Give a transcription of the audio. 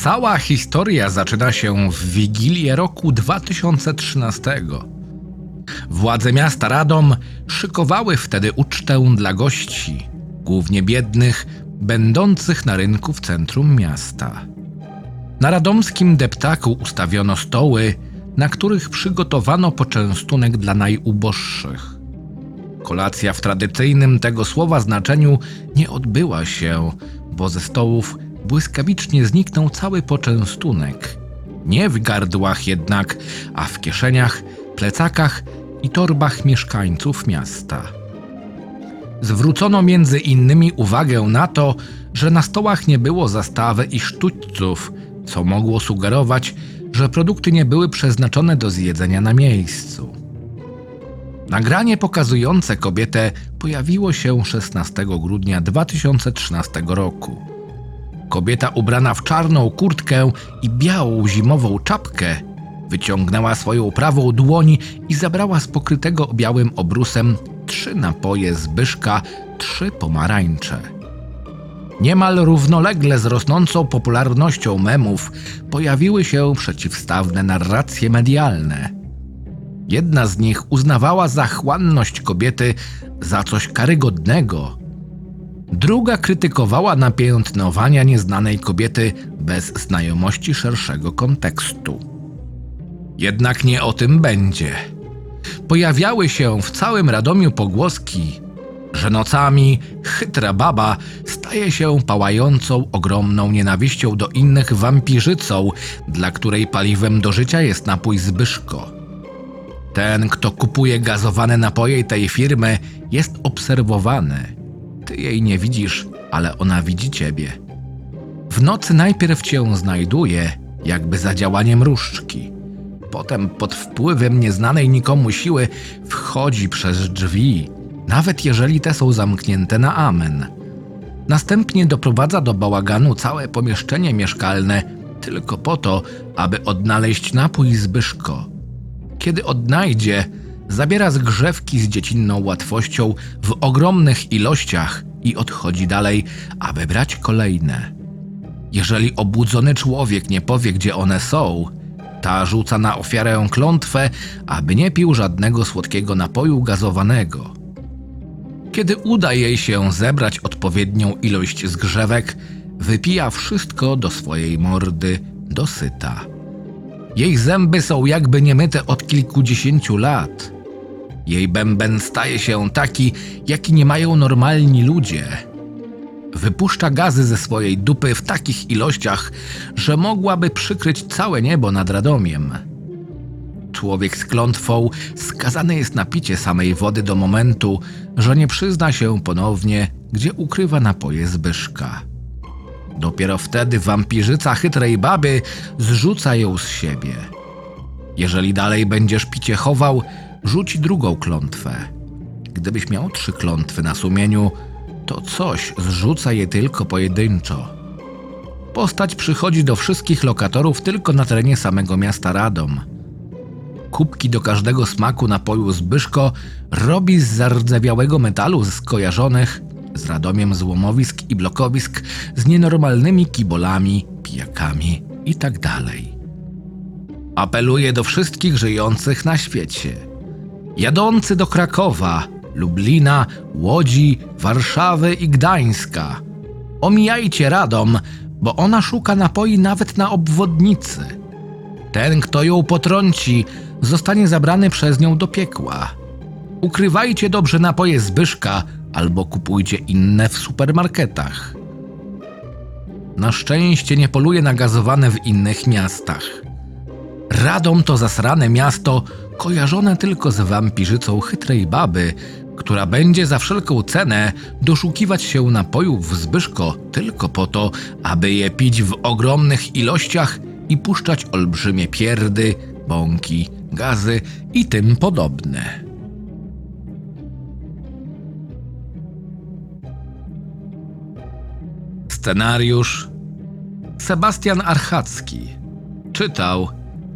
Cała historia zaczyna się w Wigilię roku 2013. Władze miasta Radom szykowały wtedy ucztę dla gości, głównie biednych, będących na rynku w centrum miasta. Na radomskim deptaku ustawiono stoły, na których przygotowano poczęstunek dla najuboższych. Kolacja w tradycyjnym tego słowa znaczeniu nie odbyła się, bo ze stołów błyskawicznie zniknął cały poczęstunek. Nie w gardłach jednak, a w kieszeniach, plecakach i torbach mieszkańców miasta. Zwrócono między innymi uwagę na to, że na stołach nie było zastawy i sztućców, co mogło sugerować, że produkty nie były przeznaczone do zjedzenia na miejscu. Nagranie pokazujące kobietę pojawiło się 16 grudnia 2013 roku. Kobieta ubrana w czarną kurtkę i białą zimową czapkę wyciągnęła swoją prawą dłoń i zabrała z pokrytego białym obrusem trzy napoje Zbyszka, trzy pomarańcze. Niemal równolegle z rosnącą popularnością memów pojawiły się przeciwstawne narracje medialne. Jedna z nich uznawała zachłanność kobiety za coś karygodnego. Druga krytykowała napiętnowania nieznanej kobiety bez znajomości szerszego kontekstu. Jednak nie o tym będzie. Pojawiały się w całym Radomiu pogłoski, że nocami chytra baba staje się pałającą ogromną nienawiścią do innych wampirzycą, dla której paliwem do życia jest napój Zbyszko. Ten, kto kupuje gazowane napoje tej firmy, jest obserwowany. Ty jej nie widzisz, ale ona widzi ciebie. W nocy najpierw cię znajduje, jakby za działaniem różdżki. Potem pod wpływem nieznanej nikomu siły wchodzi przez drzwi, nawet jeżeli te są zamknięte na amen. Następnie doprowadza do bałaganu całe pomieszczenie mieszkalne tylko po to, aby odnaleźć napój Zbyszko. Kiedy odnajdzie, zabiera zgrzewki z dziecinną łatwością w ogromnych ilościach i odchodzi dalej, aby brać kolejne. Jeżeli obudzony człowiek nie powie, gdzie one są, ta rzuca na ofiarę klątwę, aby nie pił żadnego słodkiego napoju gazowanego. Kiedy uda jej się zebrać odpowiednią ilość zgrzewek, wypija wszystko do swojej mordy dosyta. Jej zęby są jakby niemyte od kilkudziesięciu lat. Jej bęben staje się taki, jaki nie mają normalni ludzie. Wypuszcza gazy ze swojej dupy w takich ilościach, że mogłaby przykryć całe niebo nad Radomiem. Człowiek z klątwą skazany jest na picie samej wody do momentu, że nie przyzna się ponownie, gdzie ukrywa napoje Zbyszka. Dopiero wtedy wampirzyca chytrej baby zrzuca ją z siebie. Jeżeli dalej będziesz picie chował, rzuć drugą klątwę. Gdybyś miał trzy klątwy na sumieniu, to coś zrzuca je tylko pojedynczo. Postać przychodzi do wszystkich lokatorów tylko na terenie samego miasta Radom. Kubki do każdego smaku napoju Zbyszko robi z zardzewiałego metalu skojarzonych z Radomiem złomowisk i blokowisk z nienormalnymi kibolami, pijakami itd. Apeluje do wszystkich żyjących na świecie. Jadący do Krakowa, Lublina, Łodzi, Warszawy i Gdańska. Omijajcie Radom, bo ona szuka napoi nawet na obwodnicy. Ten, kto ją potrąci, zostanie zabrany przez nią do piekła. Ukrywajcie dobrze napoje Zbyszka albo kupujcie inne w supermarketach. Na szczęście nie poluje na gazowane w innych miastach. Radom to zasrane miasto, kojarzone tylko z wampirzycą chytrej baby, która będzie za wszelką cenę doszukiwać się napojów w Zbyszko tylko po to, aby je pić w ogromnych ilościach i puszczać olbrzymie pierdy, bąki, gazy i tym podobne. Scenariusz Sebastian Archacki Czytał